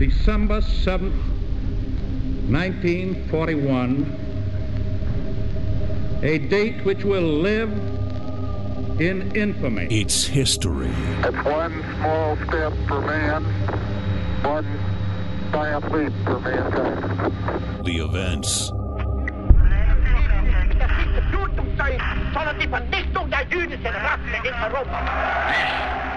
December 7th, 1941, a date which will live in infamy. It's history. It's one small step for man, one giant leap for mankind. The events, soll der jüdischen in Europa.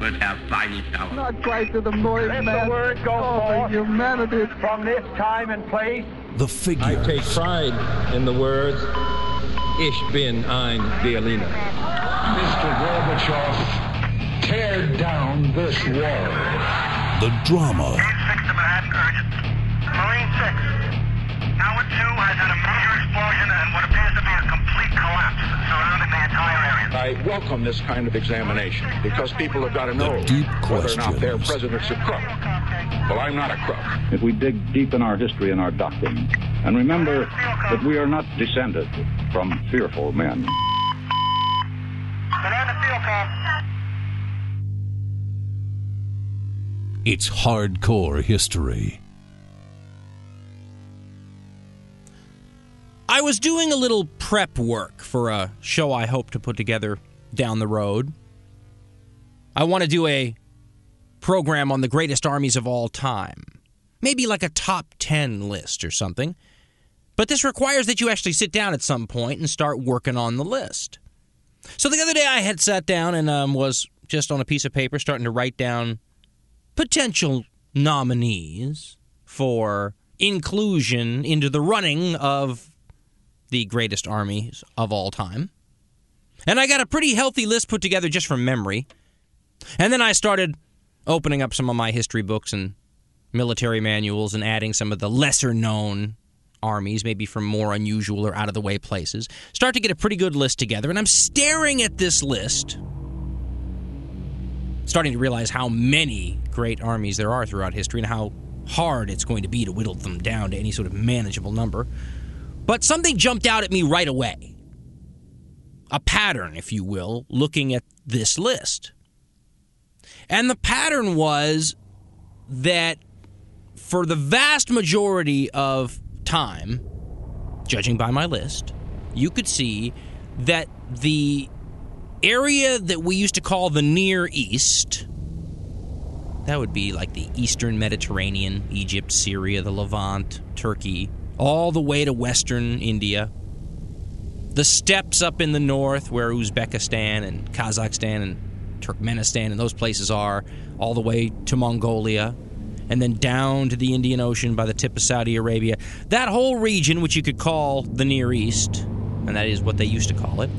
Wird Herr Weinstauer. Not quite to the moist Let man the word go oh, of forth. humanity. From this time and place, the I figure, take pride in the words, Ich bin ein Berliner. Mr. Gorbachev, tear down this wall. the drama, 6 to Manhattan, urgent. Marine 6. Tower 2 has had a major explosion and what appears to be a complete collapse surrounding the entire area. I welcome this kind of examination because people have got to know deep whether or not their president's a crook. Well, I'm not a crook. if we dig deep in our history and our doctrine and remember that we are not descended from fearful men. Command field com. it's hardcore history. Was doing a little prep work for a show I hope to put together down the road. I want to do a program on the greatest armies of all time. Maybe like a top 10 list or something. But this requires that you actually sit down at some point and start working on the list. So the other day I had sat down and um, was just on a piece of paper starting to write down potential nominees for inclusion into the running of the greatest armies of all time. And I got a pretty healthy list put together just from memory. And then I started opening up some of my history books and military manuals and adding some of the lesser known armies, maybe from more unusual or out of the way places. Start to get a pretty good list together. And I'm staring at this list, starting to realize how many great armies there are throughout history and how hard it's going to be to whittle them down to any sort of manageable number. But something jumped out at me right away. A pattern, if you will, looking at this list. And the pattern was that for the vast majority of time, judging by my list, you could see that the area that we used to call the Near East, that would be like the Eastern Mediterranean, Egypt, Syria, the Levant, Turkey, all the way to Western India, the steppes up in the north where Uzbekistan and Kazakhstan and Turkmenistan and those places are, all the way to Mongolia, and then down to the Indian Ocean by the tip of Saudi Arabia. That whole region, which you could call the Near East, and that is what they used to call it,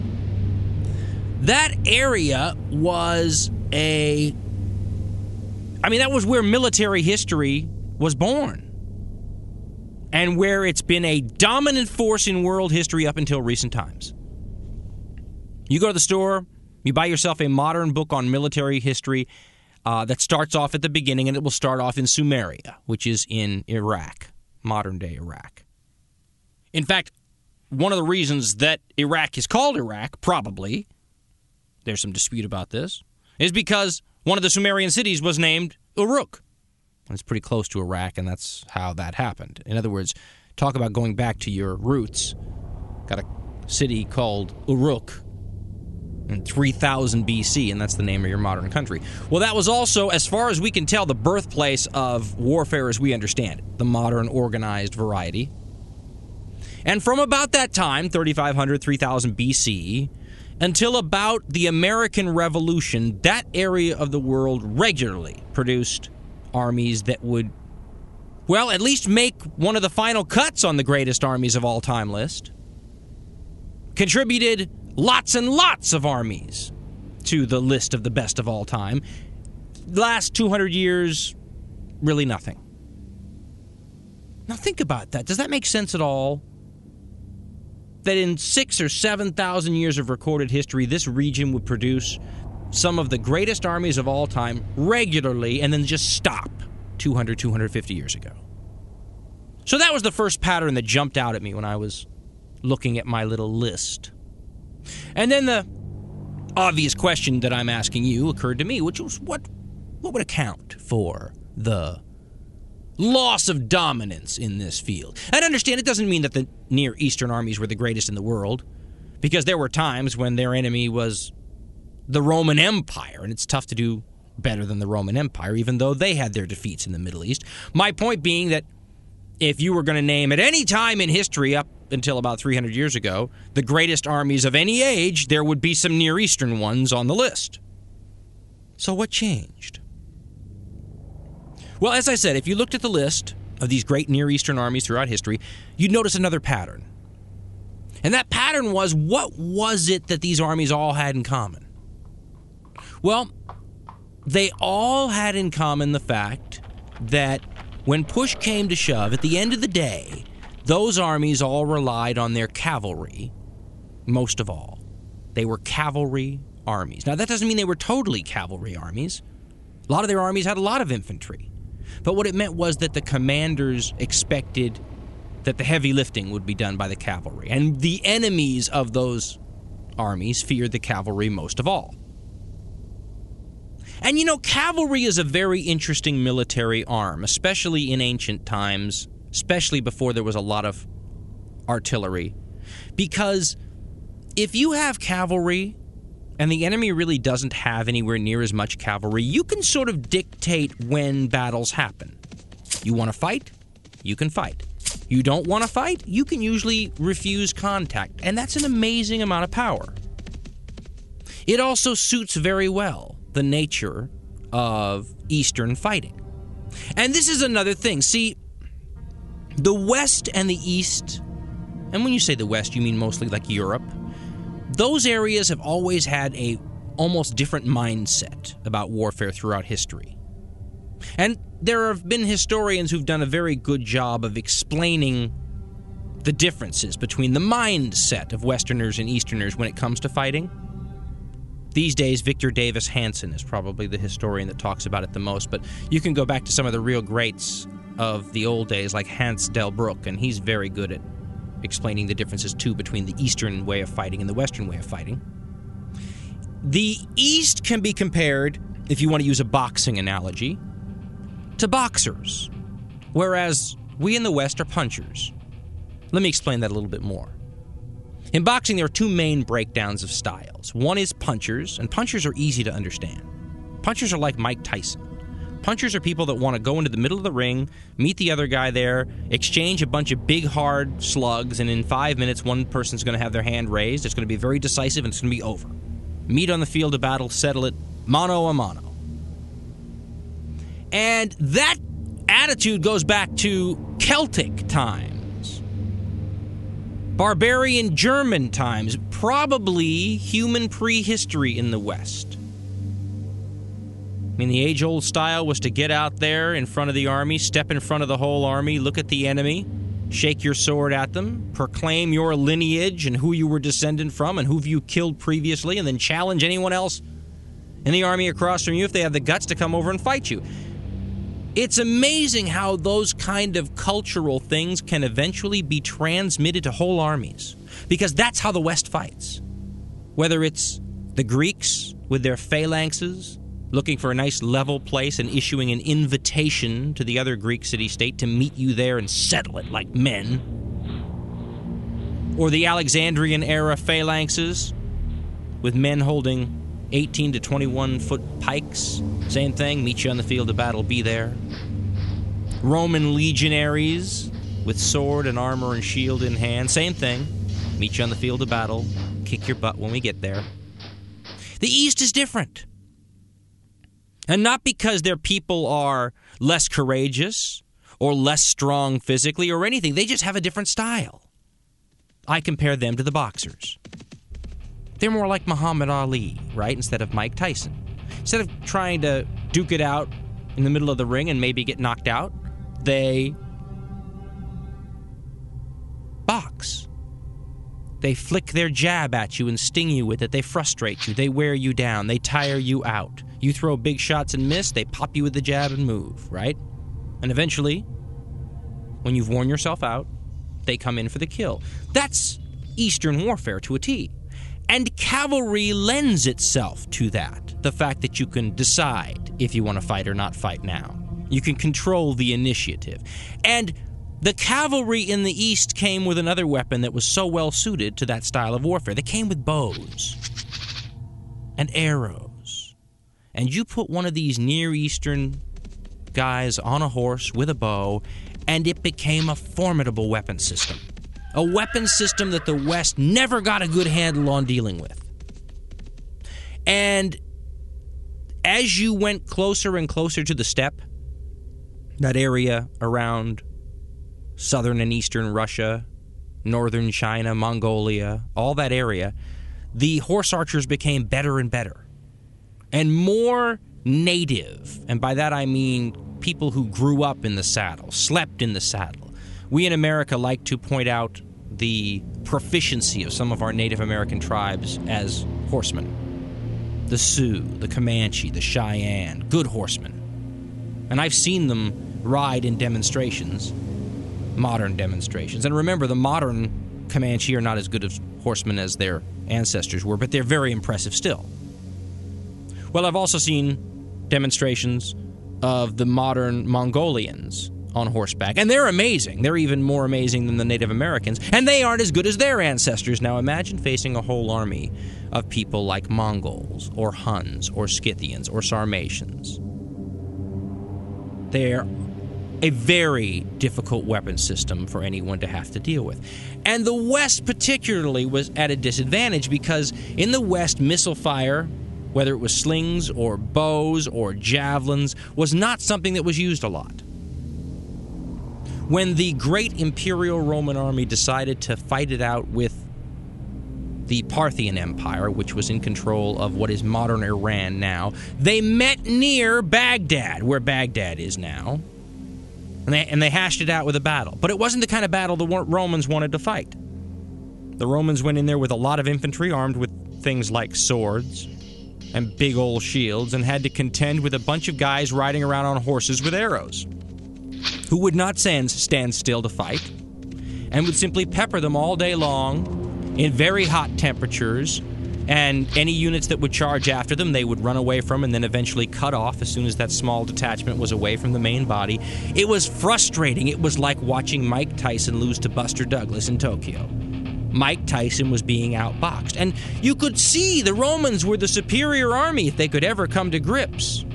that area was a. I mean, that was where military history was born. And where it's been a dominant force in world history up until recent times. You go to the store, you buy yourself a modern book on military history uh, that starts off at the beginning, and it will start off in Sumeria, which is in Iraq, modern day Iraq. In fact, one of the reasons that Iraq is called Iraq, probably, there's some dispute about this, is because one of the Sumerian cities was named Uruk. It's pretty close to Iraq, and that's how that happened. In other words, talk about going back to your roots. Got a city called Uruk in 3000 BC, and that's the name of your modern country. Well, that was also, as far as we can tell, the birthplace of warfare as we understand it, the modern organized variety. And from about that time, 3500, 3000 BC, until about the American Revolution, that area of the world regularly produced armies that would, well, at least make one of the final cuts on the greatest armies of all time list. Contributed lots and lots of armies to the list of the best of all time. Last 200 years, really nothing. Now think about that. Does that make sense at all? That in six or 7,000 years of recorded history, this region would produce some of the greatest armies of all time regularly and then just stop 200, 250 years ago. So that was the first pattern that jumped out at me when I was looking at my little list. And then the obvious question that I'm asking you occurred to me, which was what what would account for the loss of dominance in this field. And understand it doesn't mean that the Near Eastern armies were the greatest in the world, because there were times when their enemy was the Roman Empire, and it's tough to do better than the Roman Empire, even though they had their defeats in the Middle East. My point being that if you were going to name at any time in history up until about 300 years ago the greatest armies of any age, there would be some Near Eastern ones on the list. So, what changed? Well, as I said, if you looked at the list of these great Near Eastern armies throughout history, you'd notice another pattern. And that pattern was what was it that these armies all had in common? Well, they all had in common the fact that when push came to shove, at the end of the day, those armies all relied on their cavalry, most of all. They were cavalry armies. Now, that doesn't mean they were totally cavalry armies. A lot of their armies had a lot of infantry. But what it meant was that the commanders expected that the heavy lifting would be done by the cavalry. And the enemies of those armies feared the cavalry most of all. And you know, cavalry is a very interesting military arm, especially in ancient times, especially before there was a lot of artillery. Because if you have cavalry and the enemy really doesn't have anywhere near as much cavalry, you can sort of dictate when battles happen. You want to fight? You can fight. You don't want to fight? You can usually refuse contact, and that's an amazing amount of power. It also suits very well the nature of Eastern fighting. And this is another thing. See, the West and the East, and when you say the West, you mean mostly like Europe, those areas have always had a almost different mindset about warfare throughout history. And there have been historians who've done a very good job of explaining the differences between the mindset of Westerners and Easterners when it comes to fighting. These days, Victor Davis Hanson is probably the historian that talks about it the most, but you can go back to some of the real greats of the old days, like Hans Delbrück, and he's very good at explaining the differences too between the Eastern way of fighting and the Western way of fighting. The East can be compared, if you want to use a boxing analogy, to boxers, whereas we in the West are punchers. Let me explain that a little bit more. In boxing, there are two main breakdowns of styles. One is punchers, and punchers are easy to understand. Punchers are like Mike Tyson. Punchers are people that want to go into the middle of the ring, meet the other guy there, exchange a bunch of big, hard slugs, and in five minutes, one person's going to have their hand raised. It's going to be very decisive and it's going to be over. Meet on the field of battle, settle it, mano a mano. And that attitude goes back to Celtic times, barbarian German times, probably human prehistory in the West. I mean, the age old style was to get out there in front of the army, step in front of the whole army, look at the enemy, shake your sword at them, proclaim your lineage and who you were descended from and who you killed previously, and then challenge anyone else in the army across from you if they have the guts to come over and fight you. It's amazing how those kind of cultural things can eventually be transmitted to whole armies because that's how the West fights. Whether it's the Greeks with their phalanxes looking for a nice level place and issuing an invitation to the other Greek city state to meet you there and settle it like men. Or the Alexandrian era phalanxes with men holding 18 to 21 foot pikes. Same thing, meet you on the field of battle, be there. Roman legionaries with sword and armor and shield in hand. Same thing, meet you on the field of battle, kick your butt when we get there. The East is different. And not because their people are less courageous or less strong physically or anything, they just have a different style. I compare them to the boxers. They're more like Muhammad Ali, right? Instead of Mike Tyson. Instead of trying to duke it out in the middle of the ring and maybe get knocked out, they box. They flick their jab at you and sting you with it. They frustrate you. They wear you down. They tire you out. You throw big shots and miss, they pop you with the jab and move, right? And eventually, when you've worn yourself out, they come in for the kill. That's Eastern warfare to a T. And cavalry lends itself to that. The fact that you can decide if you want to fight or not fight now. You can control the initiative. And the cavalry in the East came with another weapon that was so well suited to that style of warfare. They came with bows and arrows. And you put one of these Near Eastern guys on a horse with a bow, and it became a formidable weapon system. A weapon system that the West never got a good handle on dealing with. And as you went closer and closer to the steppe, that area around southern and eastern Russia, northern China, Mongolia, all that area, the horse archers became better and better and more native. And by that I mean people who grew up in the saddle, slept in the saddle. We in America like to point out the proficiency of some of our Native American tribes as horsemen the Sioux, the Comanche, the Cheyenne, good horsemen. And I've seen them ride in demonstrations, modern demonstrations. And remember, the modern Comanche are not as good as horsemen as their ancestors were, but they're very impressive still. Well, I've also seen demonstrations of the modern Mongolians on horseback, and they're amazing. They're even more amazing than the Native Americans, and they aren't as good as their ancestors. Now imagine facing a whole army of people like Mongols, or Huns, or Scythians, or Sarmatians. They're a very difficult weapon system for anyone to have to deal with. And the West, particularly, was at a disadvantage because in the West, missile fire, whether it was slings or bows or javelins, was not something that was used a lot. When the great imperial Roman army decided to fight it out with the Parthian Empire, which was in control of what is modern Iran now, they met near Baghdad, where Baghdad is now, and they, and they hashed it out with a battle. But it wasn't the kind of battle the Romans wanted to fight. The Romans went in there with a lot of infantry armed with things like swords and big old shields and had to contend with a bunch of guys riding around on horses with arrows who would not stand, still to fight and would simply pepper them all day long in very hot temperatures. And any units that would charge after them, they would run away from and then eventually cut off as soon as that small detachment was away from the main body. It was frustrating. It was like watching Mike Tyson lose to Buster Douglas in Tokyo. Mike Tyson was being outboxed. And you could see the Romans were the superior army if they could ever come to grips.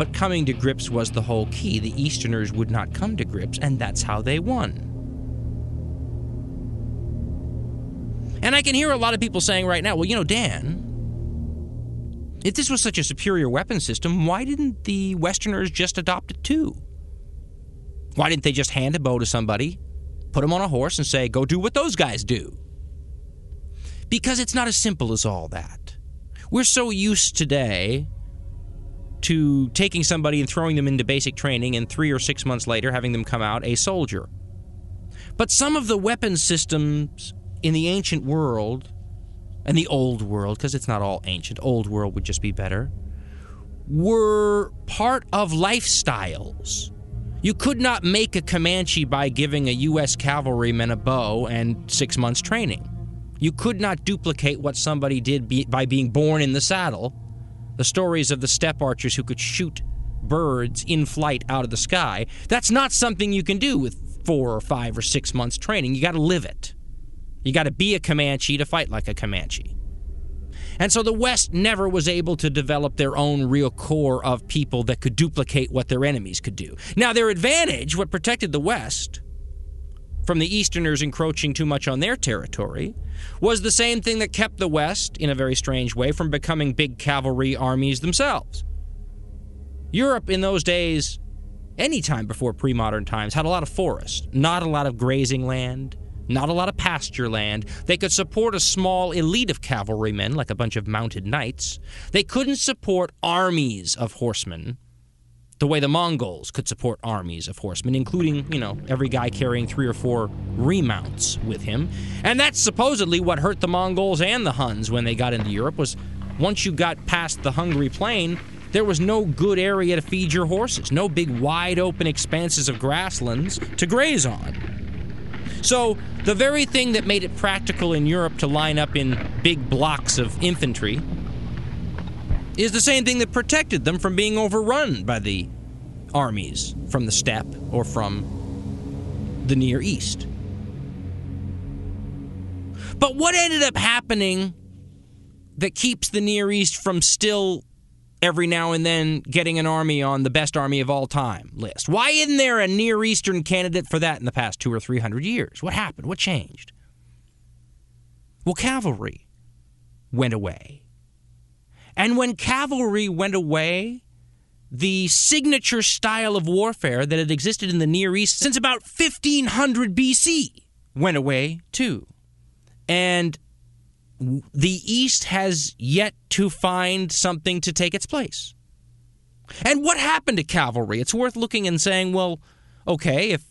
But coming to grips was the whole key. The Easterners would not come to grips, and that's how they won. And I can hear a lot of people saying right now, well, you know, Dan, if this was such a superior weapon system, why didn't the Westerners just adopt it too? Why didn't they just hand a bow to somebody, put him on a horse, and say, go do what those guys do? Because it's not as simple as all that. We're so used today to taking somebody and throwing them into basic training and three or six months later having them come out a soldier. But some of the weapon systems in the ancient world and the old world, because it's not all ancient, old world would just be better, were part of lifestyles. You could not make a Comanche by giving a U.S. cavalryman a bow and six months training. You could not duplicate what somebody did be, by being born in the saddle the stories of the steppe archers who could shoot birds in flight out of the sky. That's not something you can do with four or five or six months training. You got to live it. You got to be a Comanche to fight like a Comanche. And so the West never was able to develop their own real core of people that could duplicate what their enemies could do. Now, their advantage, what protected the West, from the Easterners encroaching too much on their territory was the same thing that kept the West, in a very strange way, from becoming big cavalry armies themselves. Europe in those days, any time before pre modern times, had a lot of forest, not a lot of grazing land, not a lot of pasture land. They could support a small elite of cavalrymen, like a bunch of mounted knights. They couldn't support armies of horsemen the way the Mongols could support armies of horsemen, including, you know, every guy carrying three or four remounts with him. And that's supposedly what hurt the Mongols and the Huns when they got into Europe was once you got past the Hungary plain, there was no good area to feed your horses, no big wide open expanses of grasslands to graze on. So, the very thing that made it practical in Europe to line up in big blocks of infantry is the same thing that protected them from being overrun by the armies from the steppe or from the Near East. But what ended up happening that keeps the Near East from still every now and then getting an army on the best army of all time list? Why isn't there a Near Eastern candidate for that in the past two or three hundred years? What happened? What changed? Well, cavalry went away. And when cavalry went away, the signature style of warfare that had existed in the Near East since about 1500 BC went away too. And the East has yet to find something to take its place. And what happened to cavalry? It's worth looking and saying, well, okay, if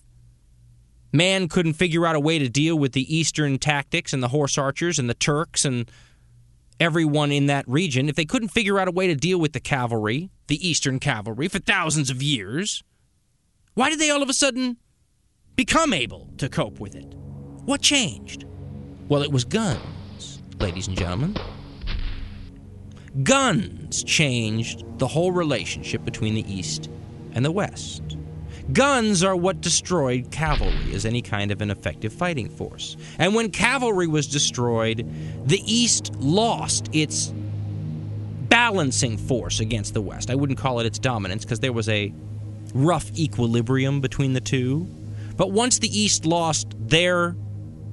man couldn't figure out a way to deal with the Eastern tactics and the horse archers and the Turks and everyone in that region, if they couldn't figure out a way to deal with the cavalry, the Eastern cavalry, for thousands of years, why did they all of a sudden become able to cope with it? What changed? Well, it was guns, ladies and gentlemen. Guns changed the whole relationship between the East and the West. Guns are what destroyed cavalry as any kind of an effective fighting force. And when cavalry was destroyed, the East lost its balancing force against the West. I wouldn't call it its dominance because there was a rough equilibrium between the two. But once the East lost their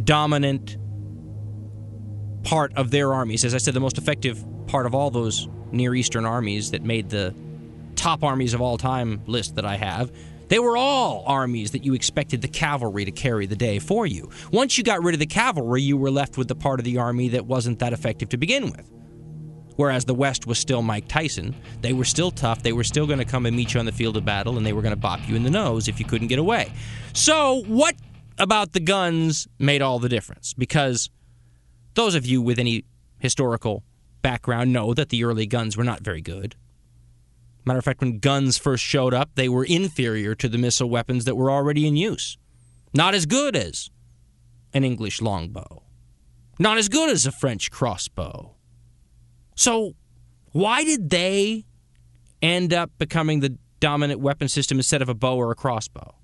dominant part of their armies, as I said, the most effective part of all those Near Eastern armies that made the top armies of all time list that I have, they were all armies that you expected the cavalry to carry the day for you. Once you got rid of the cavalry, you were left with the part of the army that wasn't that effective to begin with. Whereas the West was still Mike Tyson. They were still tough. They were still going to come and meet you on the field of battle, and they were going to bop you in the nose if you couldn't get away. So, what about the guns made all the difference? Because those of you with any historical background know that the early guns were not very good. Matter of fact, when guns first showed up, they were inferior to the missile weapons that were already in use. Not as good as an English longbow, not as good as a French crossbow. So, why did they end up becoming the dominant weapon system instead of a bow or a crossbow?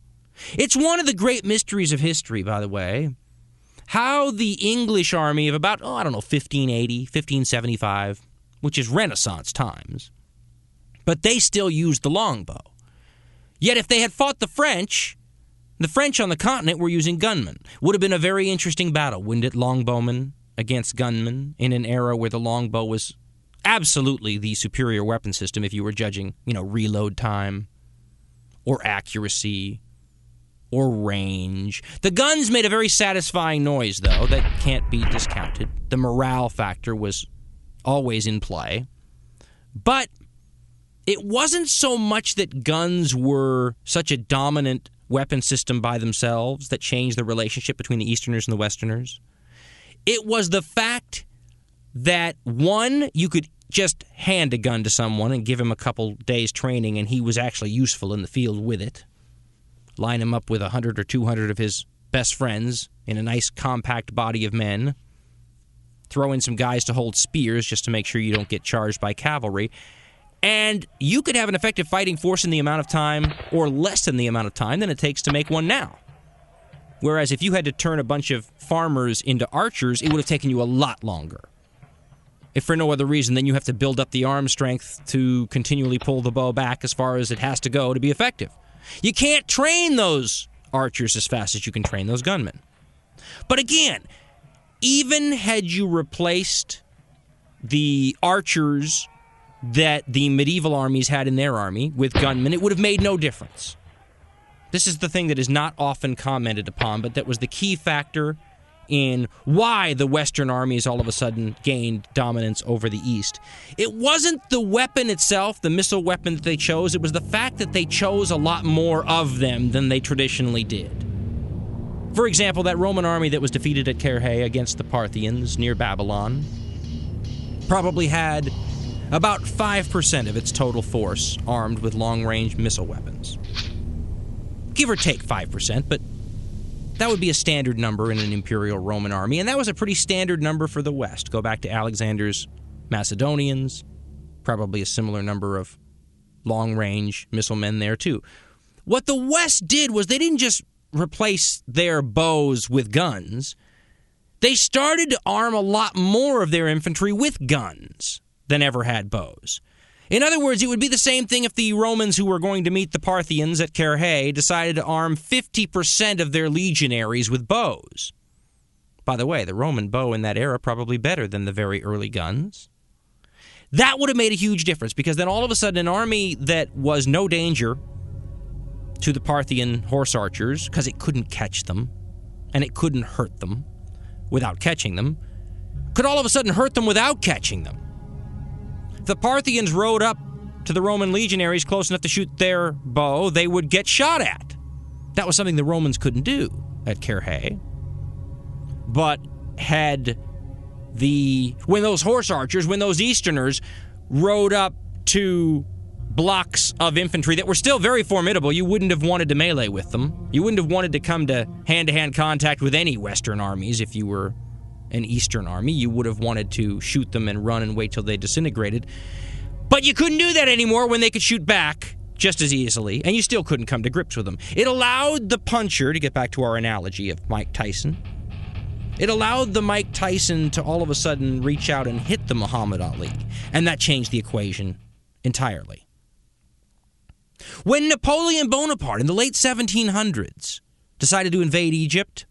It's one of the great mysteries of history, by the way, how the English army of about, oh, I don't know, 1580, 1575, which is Renaissance times, but they still used the longbow. Yet if they had fought the French, the French on the continent were using gunmen. Would have been a very interesting battle, wouldn't it? Longbowmen against gunmen in an era where the longbow was absolutely the superior weapon system if you were judging, you know, reload time or accuracy or range. The guns made a very satisfying noise, though, that can't be discounted. The morale factor was always in play. But it wasn't so much that guns were such a dominant weapon system by themselves that changed the relationship between the Easterners and the Westerners. It was the fact that one, you could just hand a gun to someone and give him a couple days training and he was actually useful in the field with it. Line him up with a 100 or 200 of his best friends in a nice compact body of men. Throw in some guys to hold spears just to make sure you don't get charged by cavalry. And you could have an effective fighting force in the amount of time or less than the amount of time than it takes to make one now. Whereas if you had to turn a bunch of farmers into archers, it would have taken you a lot longer. If for no other reason than you have to build up the arm strength to continually pull the bow back as far as it has to go to be effective. You can't train those archers as fast as you can train those gunmen. But again, even had you replaced the archers that the medieval armies had in their army with gunmen, it would have made no difference. This is the thing that is not often commented upon, but that was the key factor in why the Western armies all of a sudden gained dominance over the East. It wasn't the weapon itself, the missile weapon that they chose, it was the fact that they chose a lot more of them than they traditionally did. For example, that Roman army that was defeated at Carrhae against the Parthians near Babylon probably had about 5% of its total force armed with long range missile weapons. Give or take 5%, but that would be a standard number in an imperial Roman army, and that was a pretty standard number for the West. Go back to Alexander's Macedonians, probably a similar number of long range missile men there too. What the West did was they didn't just replace their bows with guns, they started to arm a lot more of their infantry with guns than ever had bows. In other words, it would be the same thing if the Romans who were going to meet the Parthians at Carrhae decided to arm 50% of their legionaries with bows. By the way, the Roman bow in that era probably better than the very early guns. That would have made a huge difference because then all of a sudden an army that was no danger to the Parthian horse archers because it couldn't catch them and it couldn't hurt them without catching them could all of a sudden hurt them without catching them. The Parthians rode up to the Roman legionaries close enough to shoot their bow, they would get shot at. That was something the Romans couldn't do at Carrhae. But had the when those horse archers, when those Easterners rode up to blocks of infantry that were still very formidable, you wouldn't have wanted to melee with them. You wouldn't have wanted to come to hand to hand contact with any Western armies if you were an Eastern army. You would have wanted to shoot them and run and wait till they disintegrated. But you couldn't do that anymore when they could shoot back just as easily, and you still couldn't come to grips with them. It allowed the puncher, to get back to our analogy of Mike Tyson, it allowed the Mike Tyson to all of a sudden reach out and hit the Muhammad Ali, and that changed the equation entirely. When Napoleon Bonaparte in the late 1700s decided to invade Egypt,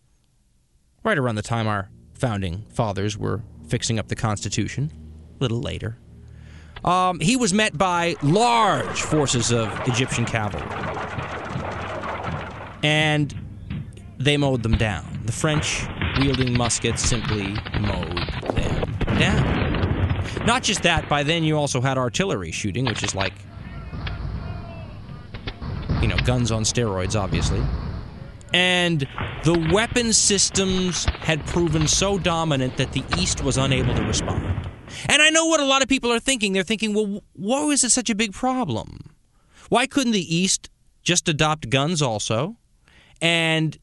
right around the time our founding fathers were fixing up the Constitution, a little later, um, he was met by large forces of Egyptian cavalry. And they mowed them down. The French, wielding muskets, simply mowed them down. Not just that, by then you also had artillery shooting, which is like, you know, guns on steroids, obviously. And the weapon systems had proven so dominant that the East was unable to respond. And I know what a lot of people are thinking. They're thinking, well, why is it such a big problem? Why couldn't the East just adopt guns also and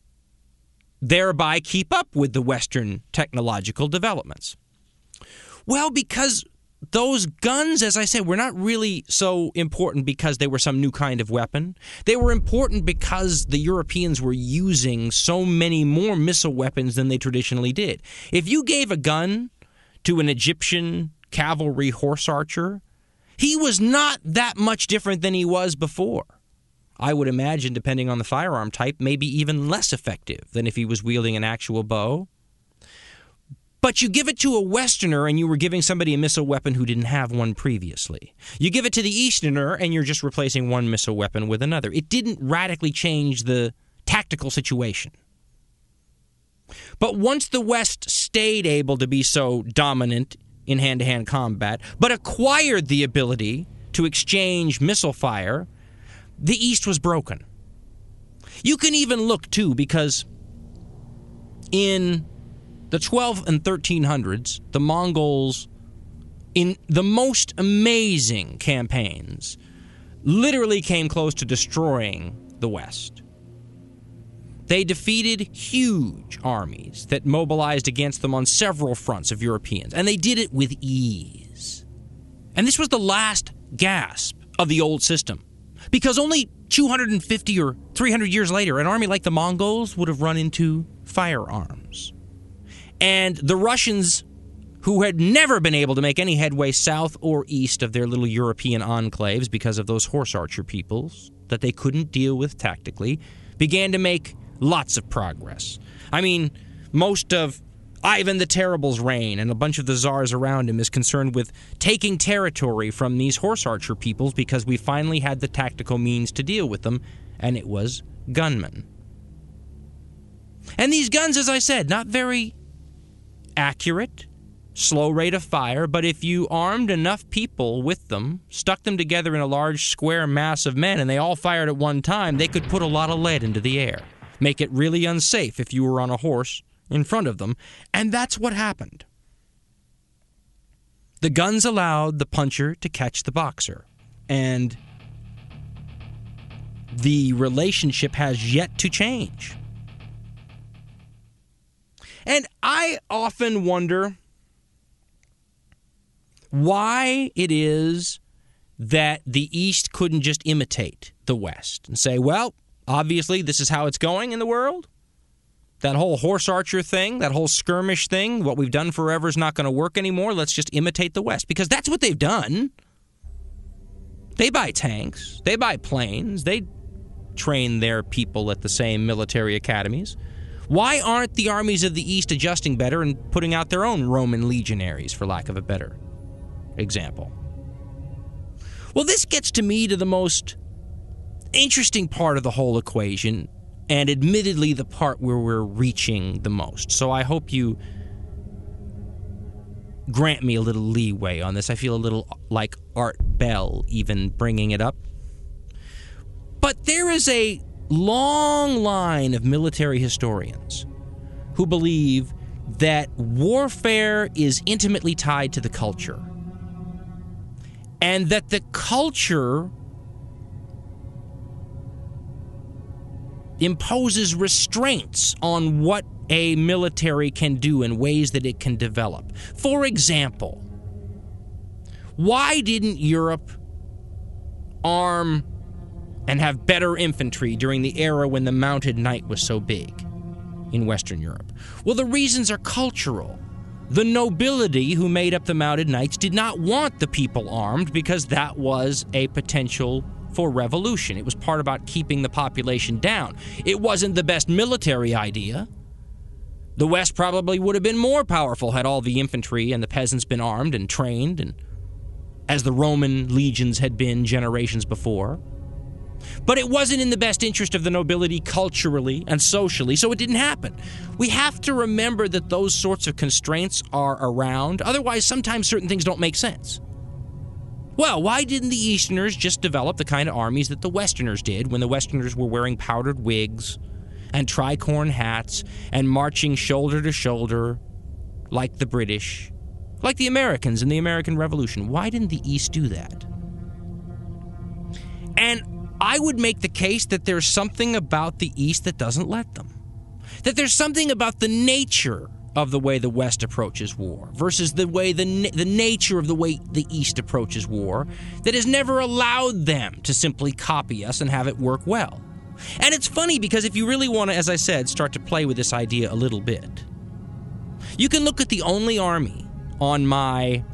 thereby keep up with the Western technological developments? Well, because those guns, as I said, were not really so important because they were some new kind of weapon. They were important because the Europeans were using so many more missile weapons than they traditionally did. If you gave a gun to an Egyptian cavalry horse archer, he was not that much different than he was before. I would imagine, depending on the firearm type, maybe even less effective than if he was wielding an actual bow. But you give it to a Westerner and you were giving somebody a missile weapon who didn't have one previously. You give it to the Easterner and you're just replacing one missile weapon with another. It didn't radically change the tactical situation. But once the West stayed able to be so dominant in hand to hand combat, but acquired the ability to exchange missile fire, the East was broken. You can even look, too, because in the 12 and 1300s, the Mongols, in the most amazing campaigns, literally came close to destroying the West. They defeated huge armies that mobilized against them on several fronts of Europeans, and they did it with ease. And this was the last gasp of the old system, because only 250 or 300 years later, an army like the Mongols would have run into firearms. And the Russians, who had never been able to make any headway south or east of their little European enclaves because of those horse archer peoples that they couldn't deal with tactically, began to make lots of progress. I mean, most of Ivan the Terrible's reign and a bunch of the czars around him is concerned with taking territory from these horse archer peoples because we finally had the tactical means to deal with them, and it was gunmen. And these guns, as I said, not very accurate, slow rate of fire, but if you armed enough people with them, stuck them together in a large square mass of men, and they all fired at one time, they could put a lot of lead into the air, make it really unsafe if you were on a horse in front of them. And that's what happened. The guns allowed the puncher to catch the boxer, and the relationship has yet to change. And I often wonder why it is that the East couldn't just imitate the West and say, well, obviously this is how it's going in the world. That whole horse archer thing, that whole skirmish thing, what we've done forever is not going to work anymore. Let's just imitate the West because that's what they've done. They buy tanks, they buy planes, they train their people at the same military academies. Why aren't the armies of the East adjusting better and putting out their own Roman legionaries, for lack of a better example? Well, this gets to me to the most interesting part of the whole equation, and admittedly the part where we're reaching the most. So I hope you grant me a little leeway on this. I feel a little like Art Bell even bringing it up. But there is a long line of military historians who believe that warfare is intimately tied to the culture. And that the culture imposes restraints on what a military can do in ways that it can develop. For example, why didn't Europe arm and have better infantry during the era when the mounted knight was so big in Western Europe? Well, the reasons are cultural. The nobility who made up the mounted knights did not want the people armed because that was a potential for revolution. It was part about keeping the population down. It wasn't the best military idea. The West probably would have been more powerful had all the infantry and the peasants been armed and trained, and as the Roman legions had been generations before. But it wasn't in the best interest of the nobility culturally and socially, so it didn't happen. We have to remember that those sorts of constraints are around, otherwise, sometimes certain things don't make sense. Well, why didn't the Easterners just develop the kind of armies that the Westerners did when the Westerners were wearing powdered wigs and tricorn hats and marching shoulder to shoulder like the British, like the Americans in the American Revolution. Why didn't the East do that? And I would make the case that there's something about the East that doesn't let them. That there's something about the nature of the way the West approaches war versus the way the, the nature of the way the East approaches war that has never allowed them to simply copy us and have it work well. And it's funny because if you really want to, as I said, start to play with this idea a little bit, you can look at the only army on my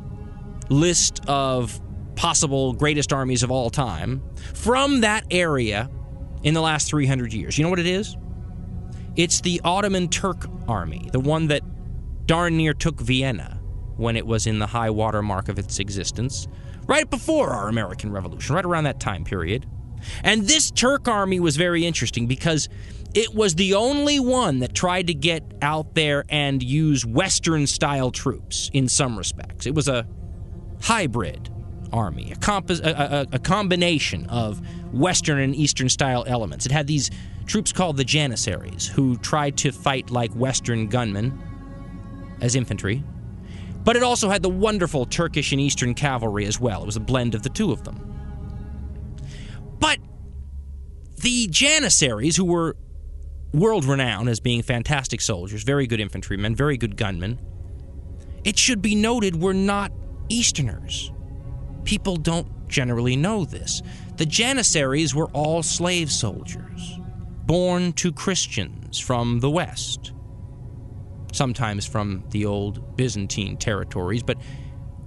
list of possible greatest armies of all time from that area in the last 300 years. You know what it is? It's the Ottoman Turk army, the one that darn near took Vienna when it was in the high water mark of its existence, right before our American Revolution, right around that time period. And this Turk army was very interesting because it was the only one that tried to get out there and use Western style troops in some respects. It was a hybrid army, a, a, a, a combination of Western and Eastern style elements. It had these troops called the Janissaries who tried to fight like Western gunmen as infantry. But it also had the wonderful Turkish and Eastern cavalry as well. It was a blend of the two of them. But the Janissaries, who were world renowned as being fantastic soldiers, very good infantrymen, very good gunmen, it should be noted were not Easterners. People don't generally know this. The Janissaries were all slave soldiers, born to Christians from the West, sometimes from the old Byzantine territories, but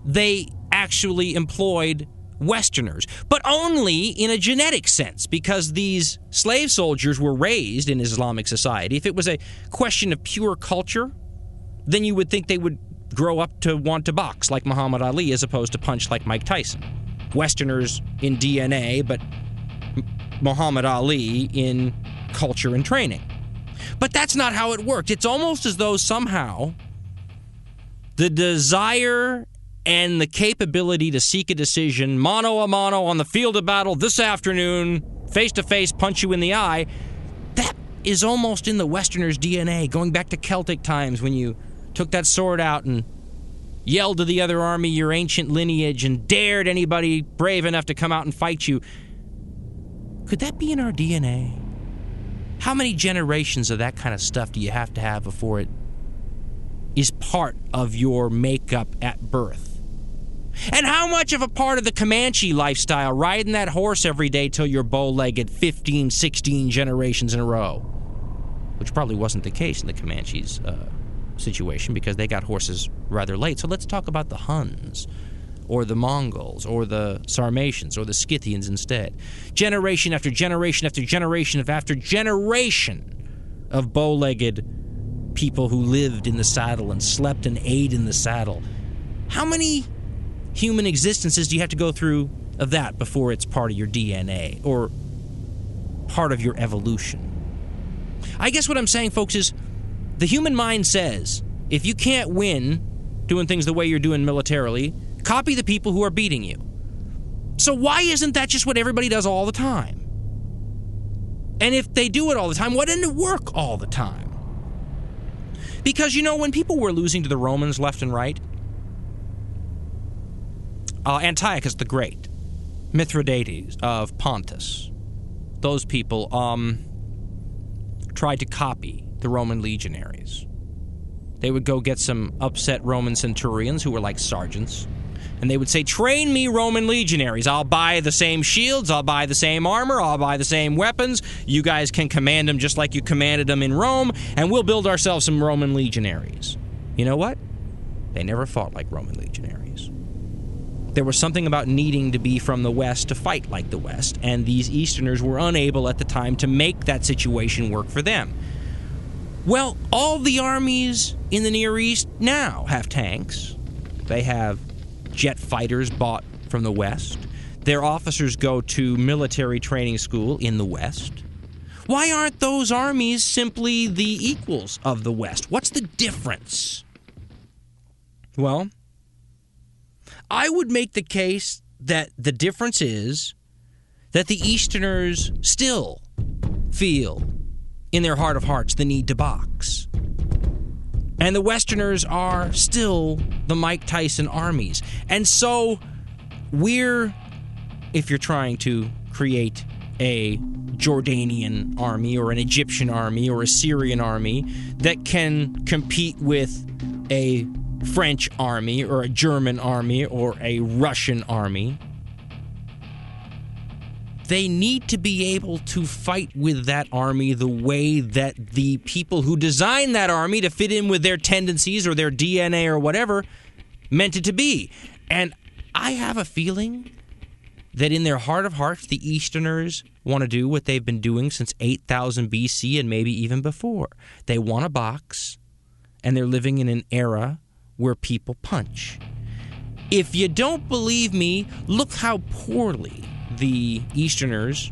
they actually employed Westerners, but only in a genetic sense, because these slave soldiers were raised in Islamic society. If it was a question of pure culture, then you would think they would grow up to want to box like Muhammad Ali as opposed to punch like Mike Tyson. Westerners in DNA, but Muhammad Ali in culture and training. But that's not how it worked. It's almost as though somehow the desire and the capability to seek a decision mano a mano on the field of battle this afternoon, face to face, punch you in the eye, that is almost in the Westerners' DNA, going back to Celtic times when you took that sword out and yelled to the other army your ancient lineage and dared anybody brave enough to come out and fight you. Could that be in our DNA? How many generations of that kind of stuff do you have to have before it is part of your makeup at birth? And how much of a part of the Comanche lifestyle, riding that horse every day till you're bow legged 15, 16 generations in a row? Which probably wasn't the case in the Comanches' uh, situation because they got horses rather late. So let's talk about the Huns or the Mongols or the Sarmatians or the Scythians instead. Generation after generation after generation of after generation of bow legged people who lived in the saddle and slept and ate in the saddle. How many human existences do you have to go through of that before it's part of your DNA or part of your evolution? I guess what I'm saying, folks, is the human mind says if you can't win doing things the way you're doing militarily, copy the people who are beating you. So why isn't that just what everybody does all the time? And if they do it all the time, why didn't it work all the time? Because, you know, when people were losing to the Romans left and right, uh, Antiochus the Great, Mithridates of Pontus, those people um, tried to copy the Roman legionaries. They would go get some upset Roman centurions who were like sergeants, and they would say, Train me, Roman legionaries. I'll buy the same shields, I'll buy the same armor, I'll buy the same weapons. You guys can command them just like you commanded them in Rome, and we'll build ourselves some Roman legionaries. You know what? They never fought like Roman legionaries. There was something about needing to be from the West to fight like the West, and these Easterners were unable at the time to make that situation work for them. Well, all the armies in the Near East now have tanks. They have jet fighters bought from the West. Their officers go to military training school in the West. Why aren't those armies simply the equals of the West? What's the difference? Well, I would make the case that the difference is that the Easterners still feel in their heart of hearts the need to box. And the Westerners are still the Mike Tyson armies. And so we're, if you're trying to create a Jordanian army or an Egyptian army or a Syrian army that can compete with a French army or a German army or a Russian army, they need to be able to fight with that army the way that the people who designed that army to fit in with their tendencies or their DNA or whatever meant it to be. And I have a feeling that in their heart of hearts, the Easterners want to do what they've been doing since 8000 BC and maybe even before. They want a box, and they're living in an era where people punch. If you don't believe me, look how poorly the Easterners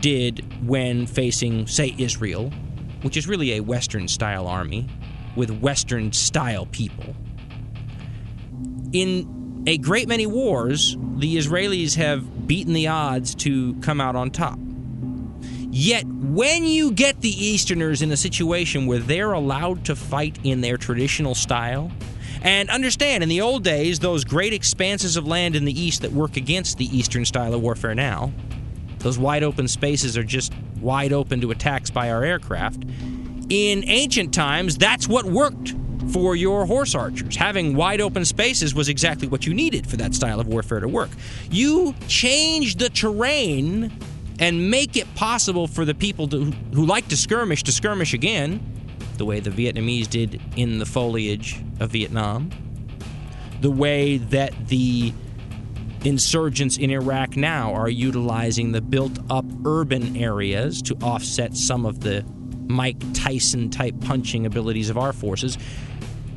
did when facing, say, Israel, which is really a Western style army with Western style people. In a great many wars, the Israelis have beaten the odds to come out on top. Yet, when you get the Easterners in a situation where they're allowed to fight in their traditional style, and understand, in the old days, those great expanses of land in the East that work against the Eastern style of warfare now, those wide open spaces are just wide open to attacks by our aircraft. In ancient times, that's what worked for your horse archers. Having wide open spaces was exactly what you needed for that style of warfare to work. You change the terrain and make it possible for the people to, who like to skirmish to skirmish again the way the Vietnamese did in the foliage of Vietnam, the way that the insurgents in Iraq now are utilizing the built up urban areas to offset some of the Mike Tyson type punching abilities of our forces.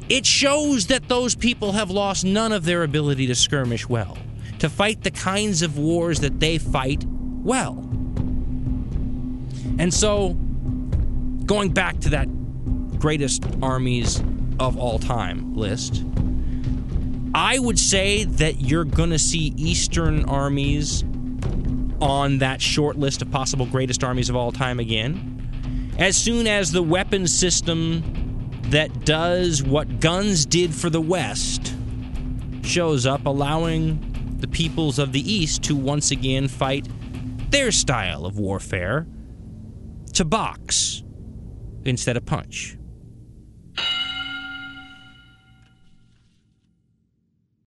It shows that those people have lost none of their ability to skirmish well, to fight the kinds of wars that they fight well. And so, going back to that greatest armies of all time list, I would say that you're going to see Eastern armies on that short list of possible greatest armies of all time again. As soon as the weapon system that does what guns did for the West shows up, allowing the peoples of the East to once again fight their style of warfare to box instead of punch.